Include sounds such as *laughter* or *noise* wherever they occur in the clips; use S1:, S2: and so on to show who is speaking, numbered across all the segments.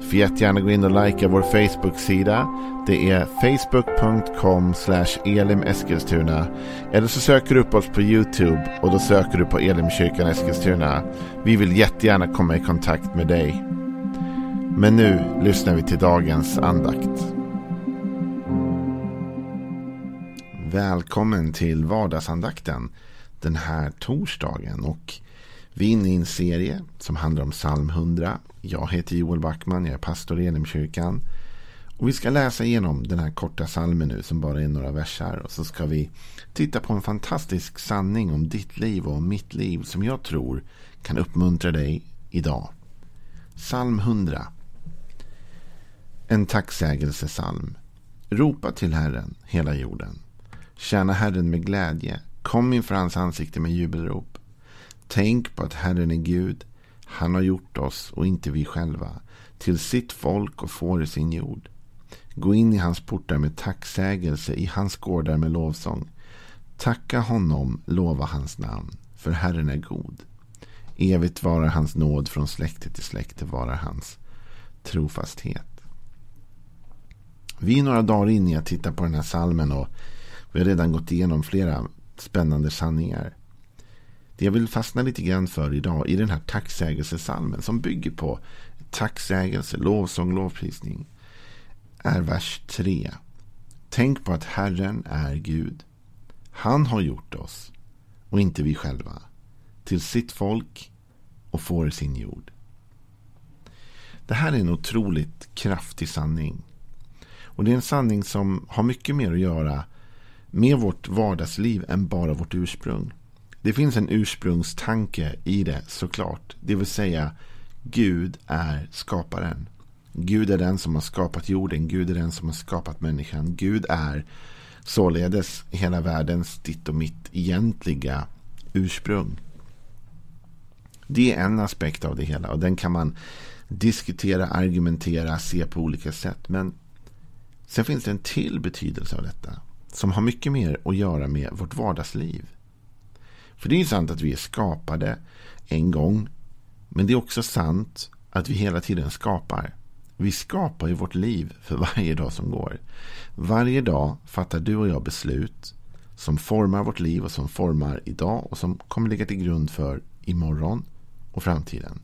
S1: Får jättegärna gå in och likea vår Facebook-sida. Det är facebook.com elimeskilstuna. Eller så söker du upp oss på YouTube och då söker du på Elimkyrkan Eskilstuna. Vi vill jättegärna komma i kontakt med dig. Men nu lyssnar vi till dagens andakt. Välkommen till vardagsandakten den här torsdagen. Och vi är inne i en serie som handlar om psalm 100. Jag heter Joel Backman, jag är pastor i Elimkyrkan. Och vi ska läsa igenom den här korta salmen nu som bara är några versar. Och så ska vi titta på en fantastisk sanning om ditt liv och om mitt liv som jag tror kan uppmuntra dig idag. Psalm 100. En tacksägelsesalm. Ropa till Herren, hela jorden. Tjäna Herren med glädje. Kom inför hans ansikte med jubelrop. Tänk på att Herren är Gud. Han har gjort oss och inte vi själva till sitt folk och får i sin jord. Gå in i hans portar med tacksägelse, i hans gårdar med lovsång. Tacka honom, lova hans namn, för Herren är god. Evigt varar hans nåd från släkte till släkte varar hans trofasthet. Vi är några dagar in i att titta på den här salmen och vi har redan gått igenom flera spännande sanningar. Det jag vill fastna lite grann för idag i den här tacksägelsesalmen som bygger på tacksägelse, lovsång, lovprisning är vers 3. Tänk på att Herren är Gud. Han har gjort oss och inte vi själva till sitt folk och får sin jord. Det här är en otroligt kraftig sanning. Och det är en sanning som har mycket mer att göra med vårt vardagsliv än bara vårt ursprung. Det finns en ursprungstanke i det såklart. Det vill säga Gud är skaparen. Gud är den som har skapat jorden. Gud är den som har skapat människan. Gud är således hela världens, ditt och mitt egentliga ursprung. Det är en aspekt av det hela och den kan man diskutera, argumentera, se på olika sätt. Men sen finns det en till betydelse av detta som har mycket mer att göra med vårt vardagsliv. För det är ju sant att vi är skapade en gång. Men det är också sant att vi hela tiden skapar. Vi skapar ju vårt liv för varje dag som går. Varje dag fattar du och jag beslut som formar vårt liv och som formar idag och som kommer ligga till grund för imorgon och framtiden.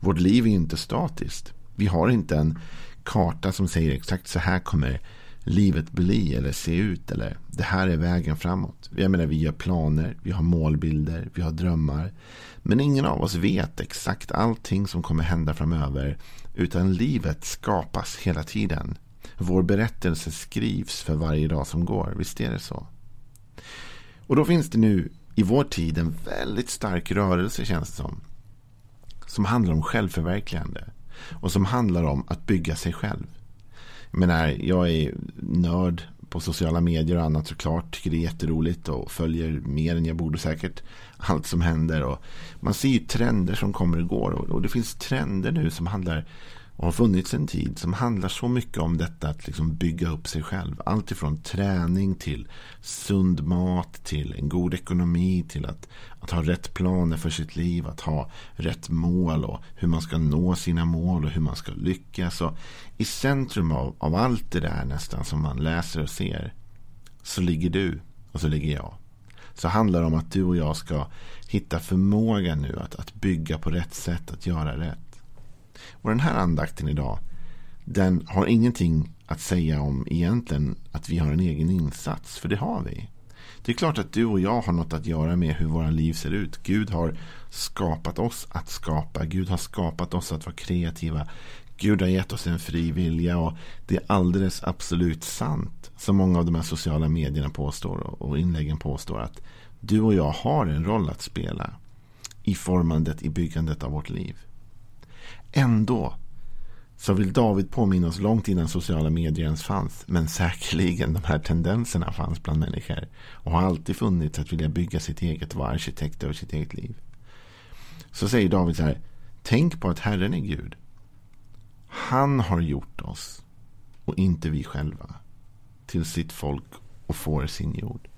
S1: Vårt liv är inte statiskt. Vi har inte en karta som säger exakt så här kommer livet bli eller se ut. Eller det här är vägen framåt. Jag menar, vi gör planer, vi har målbilder, vi har drömmar. Men ingen av oss vet exakt allting som kommer hända framöver. Utan livet skapas hela tiden. Vår berättelse skrivs för varje dag som går. Visst är det så? Och då finns det nu i vår tid en väldigt stark rörelse känns det som. Som handlar om självförverkligande. Och som handlar om att bygga sig själv. Jag menar, jag är nörd på sociala medier och annat såklart. Tycker det är jätteroligt och följer mer än jag borde säkert. Allt som händer. Och man ser ju trender som kommer och går. Och det finns trender nu som handlar och har funnits en tid som handlar så mycket om detta att liksom bygga upp sig själv. Allt ifrån träning till sund mat till en god ekonomi till att, att ha rätt planer för sitt liv, att ha rätt mål och hur man ska nå sina mål och hur man ska lyckas. Och I centrum av, av allt det där nästan som man läser och ser så ligger du och så ligger jag. Så handlar det om att du och jag ska hitta förmågan nu att, att bygga på rätt sätt, att göra rätt. Och den här andakten idag, den har ingenting att säga om egentligen att vi har en egen insats. För det har vi. Det är klart att du och jag har något att göra med hur våra liv ser ut. Gud har skapat oss att skapa. Gud har skapat oss att vara kreativa. Gud har gett oss en fri vilja och det är alldeles absolut sant som många av de här sociala medierna påstår och inläggen påstår att du och jag har en roll att spela i formandet, i byggandet av vårt liv. Ändå så vill David påminna oss långt innan sociala medier ens fanns. Men säkerligen de här tendenserna fanns bland människor. Och har alltid funnits att vilja bygga sitt eget och vara arkitekt över sitt eget liv. Så säger David så här. Tänk på att Herren är Gud. Han har gjort oss och inte vi själva till sitt folk och får sin jord.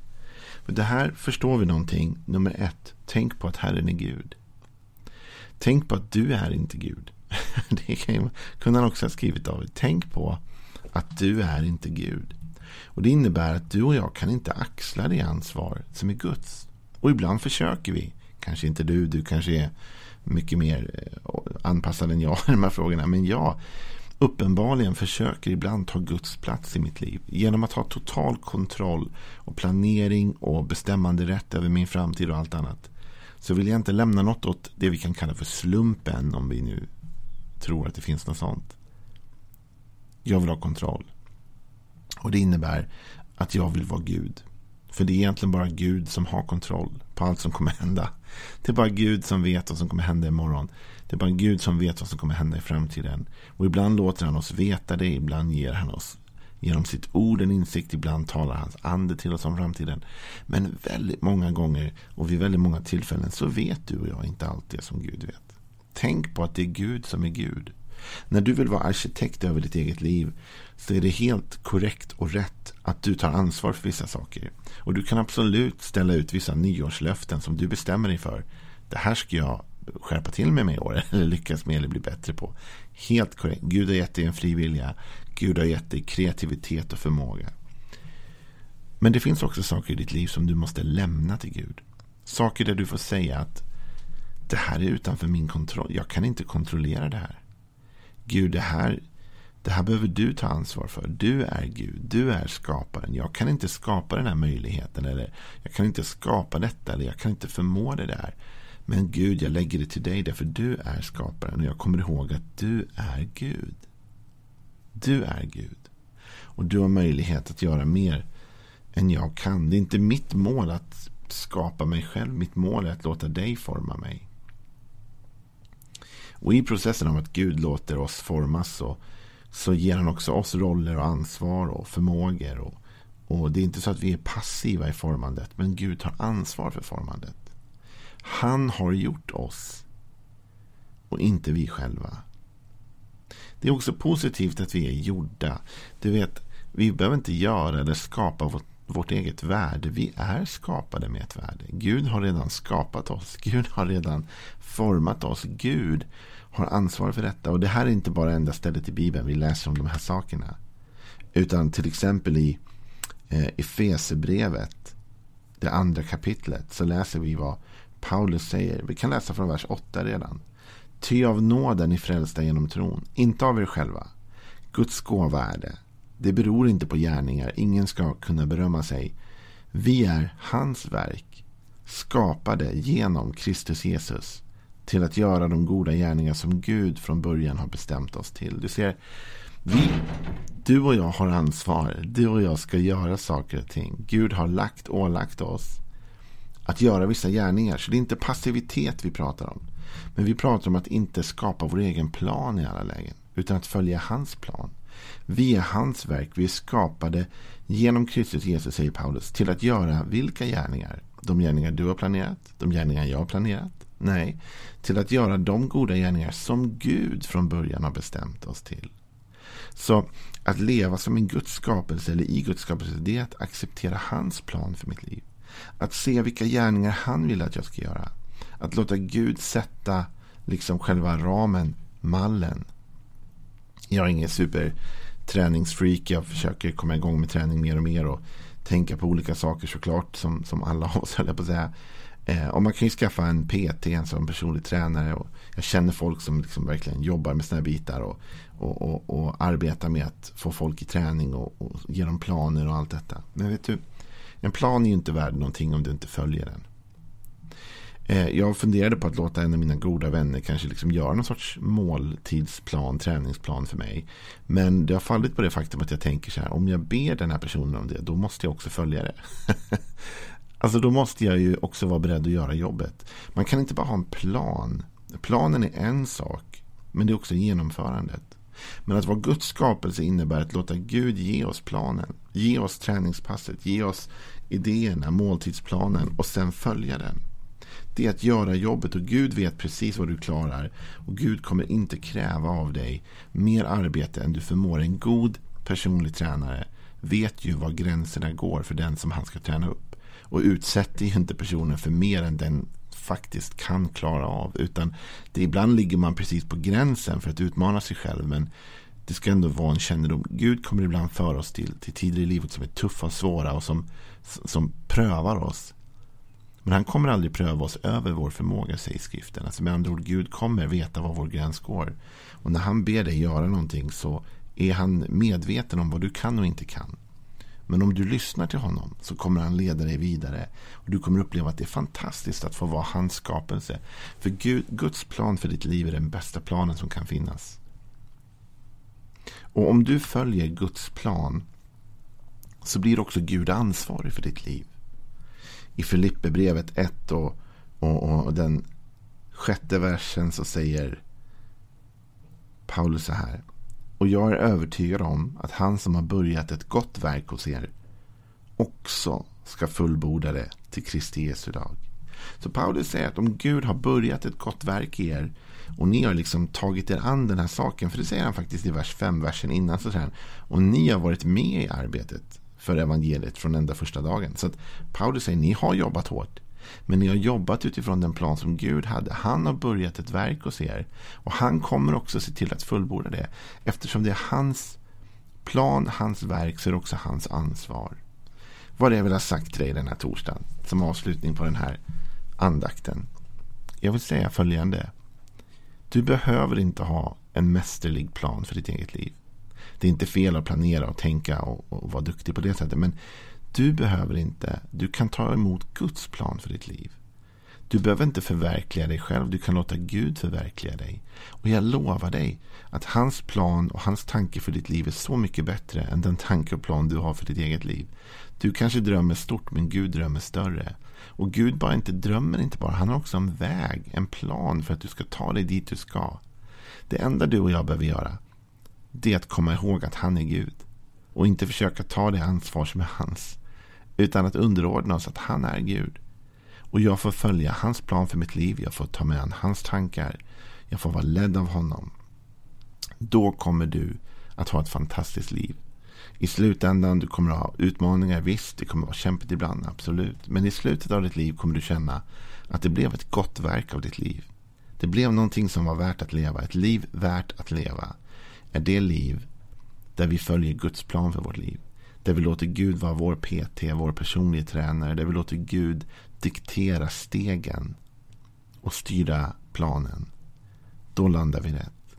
S1: För det här förstår vi någonting. Nummer ett. Tänk på att Herren är Gud. Tänk på att du är inte Gud. *laughs* Det kan kunde han också ha skrivit av. Tänk på att du är inte Gud. Och Det innebär att du och jag kan inte axla det ansvar som är Guds. Och ibland försöker vi. Kanske inte du, du kanske är mycket mer eh, anpassad än jag i de här frågorna. Men jag uppenbarligen försöker ibland ta Guds plats i mitt liv. Genom att ha total kontroll och planering och bestämmande rätt över min framtid och allt annat. Så vill jag inte lämna något åt det vi kan kalla för slumpen om vi nu tror att det finns något sånt. Jag vill ha kontroll. Och det innebär att jag vill vara Gud. För det är egentligen bara Gud som har kontroll på allt som kommer hända. Det är bara Gud som vet vad som kommer hända imorgon. Det är bara Gud som vet vad som kommer hända i framtiden. Och ibland låter han oss veta det, ibland ger han oss genom sitt ord en insikt, ibland talar hans ande till oss om framtiden. Men väldigt många gånger och vid väldigt många tillfällen så vet du och jag inte allt det som Gud vet. Tänk på att det är Gud som är Gud. När du vill vara arkitekt över ditt eget liv så är det helt korrekt och rätt att du tar ansvar för vissa saker. Och du kan absolut ställa ut vissa nyårslöften som du bestämmer dig för. Det här ska jag skärpa till mig med i år *laughs* eller lyckas med eller bli bättre på. Helt korrekt. Gud har gett dig en fri vilja. Gud har gett dig kreativitet och förmåga. Men det finns också saker i ditt liv som du måste lämna till Gud. Saker där du får säga att det här är utanför min kontroll. Jag kan inte kontrollera det här. Gud, det här, det här behöver du ta ansvar för. Du är Gud. Du är skaparen. Jag kan inte skapa den här möjligheten. Eller jag kan inte skapa detta. Eller jag kan inte förmå det där. Men Gud, jag lägger det till dig därför du är skaparen. Och jag kommer ihåg att du är Gud. Du är Gud. Och du har möjlighet att göra mer än jag kan. Det är inte mitt mål att skapa mig själv. Mitt mål är att låta dig forma mig. Och i processen av att Gud låter oss formas så, så ger han också oss roller och ansvar och förmågor. Och, och det är inte så att vi är passiva i formandet. Men Gud tar ansvar för formandet. Han har gjort oss. Och inte vi själva. Det är också positivt att vi är gjorda. Du vet, vi behöver inte göra eller skapa vårt, vårt eget värde. Vi är skapade med ett värde. Gud har redan skapat oss. Gud har redan format oss. Gud har ansvar för detta. Och det här är inte bara enda stället i Bibeln vi läser om de här sakerna. Utan till exempel i eh, Efesebrevet, det andra kapitlet, så läser vi vad Paulus säger. Vi kan läsa från vers 8 redan. Ty av nåden ni frälsta genom tron, inte av er själva. Guds gåva är det. Det beror inte på gärningar, ingen ska kunna berömma sig. Vi är hans verk, skapade genom Kristus Jesus till att göra de goda gärningar som Gud från början har bestämt oss till. Du ser, vi, du och jag har ansvar. Du och jag ska göra saker och ting. Gud har lagt, ålagt oss att göra vissa gärningar. Så det är inte passivitet vi pratar om. Men vi pratar om att inte skapa vår egen plan i alla lägen. Utan att följa hans plan. Vi är hans verk. Vi är skapade genom Kristus Jesus, säger Paulus, till att göra vilka gärningar? De gärningar du har planerat? De gärningar jag har planerat? Nej, till att göra de goda gärningar som Gud från början har bestämt oss till. Så att leva som en Guds skapelse eller i Guds skapelse, det är att acceptera hans plan för mitt liv. Att se vilka gärningar han vill att jag ska göra. Att låta Gud sätta liksom själva ramen, mallen. Jag är ingen superträningsfreak. Jag försöker komma igång med träning mer och mer. Och tänka på olika saker såklart. Som, som alla av oss höll jag på att säga. Eh, och man kan ju skaffa en PT, en sån personlig tränare. Och jag känner folk som liksom verkligen jobbar med sådana här bitar. Och, och, och, och, arbetar med att få folk i träning och, och ge dem planer och allt detta. Men vet du, en plan är ju inte värd någonting om du inte följer den. Eh, jag funderade på att låta en av mina goda vänner kanske liksom göra någon sorts måltidsplan, träningsplan för mig. Men det har fallit på det faktum att jag tänker så här, om jag ber den här personen om det, då måste jag också följa det. *laughs* alltså då måste jag ju också vara beredd att göra jobbet. Man kan inte bara ha en plan. Planen är en sak, men det är också genomförandet. Men att vara Guds skapelse innebär att låta Gud ge oss planen. Ge oss träningspasset, ge oss idéerna, måltidsplanen och sen följa den. Det är att göra jobbet och Gud vet precis vad du klarar. Och Gud kommer inte kräva av dig mer arbete än du förmår. En god personlig tränare vet ju var gränserna går för den som han ska träna upp. Och utsätter ju inte personen för mer än den faktiskt kan klara av. Utan det, ibland ligger man precis på gränsen för att utmana sig själv. Men det ska ändå vara en kännedom. Gud kommer ibland föra oss till, till tider i livet som är tuffa och svåra och som, som prövar oss. Men han kommer aldrig pröva oss över vår förmåga, säger skriften. Alltså med andra ord, Gud kommer veta var vår gräns går. Och när han ber dig göra någonting så är han medveten om vad du kan och inte kan. Men om du lyssnar till honom så kommer han leda dig vidare. Och Du kommer uppleva att det är fantastiskt att få vara hans skapelse. För Gud, Guds plan för ditt liv är den bästa planen som kan finnas. Och om du följer Guds plan så blir också Gud ansvarig för ditt liv. I Filipperbrevet 1 och, och, och den sjätte versen så säger Paulus så här. Och jag är övertygad om att han som har börjat ett gott verk hos er också ska fullborda det till Kristi Jesu dag. Så Paulus säger att om Gud har börjat ett gott verk i er och ni har liksom tagit er an den här saken, för det säger han faktiskt i vers 5, versen innan, så säger han, och ni har varit med i arbetet för evangeliet från enda första dagen. Så att Paulus säger, ni har jobbat hårt. Men ni har jobbat utifrån den plan som Gud hade. Han har börjat ett verk hos er. Och han kommer också se till att fullborda det. Eftersom det är hans plan, hans verk, så är det också hans ansvar. Vad det jag vill ha sagt till dig den här torsdagen. Som avslutning på den här andakten. Jag vill säga följande. Du behöver inte ha en mästerlig plan för ditt eget liv. Det är inte fel att planera och tänka och, och vara duktig på det sättet. Men du behöver inte. Du kan ta emot Guds plan för ditt liv. Du behöver inte förverkliga dig själv. Du kan låta Gud förverkliga dig. Och jag lovar dig att hans plan och hans tanke för ditt liv är så mycket bättre än den tanke och plan du har för ditt eget liv. Du kanske drömmer stort men Gud drömmer större. Och Gud bara inte drömmer inte bara. Han har också en väg, en plan för att du ska ta dig dit du ska. Det enda du och jag behöver göra det är att komma ihåg att han är Gud. Och inte försöka ta det ansvar som är hans. Utan att underordna oss att han är Gud. Och jag får följa hans plan för mitt liv. Jag får ta med an hans tankar. Jag får vara ledd av honom. Då kommer du att ha ett fantastiskt liv. I slutändan du kommer att ha utmaningar, visst. Det kommer att vara kämpigt ibland, absolut. Men i slutet av ditt liv kommer du känna att det blev ett gott verk av ditt liv. Det blev någonting som var värt att leva. Ett liv värt att leva. Är det liv där vi följer Guds plan för vårt liv. Där vi låter Gud vara vår PT, vår personliga tränare. Där vi låter Gud diktera stegen och styra planen. Då landar vi rätt.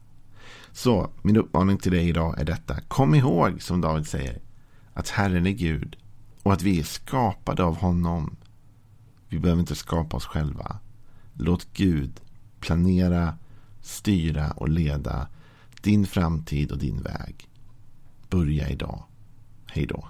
S1: Så min uppmaning till dig idag är detta. Kom ihåg, som David säger, att Herren är Gud och att vi är skapade av honom. Vi behöver inte skapa oss själva. Låt Gud planera, styra och leda din framtid och din väg. Börja idag. Hej då.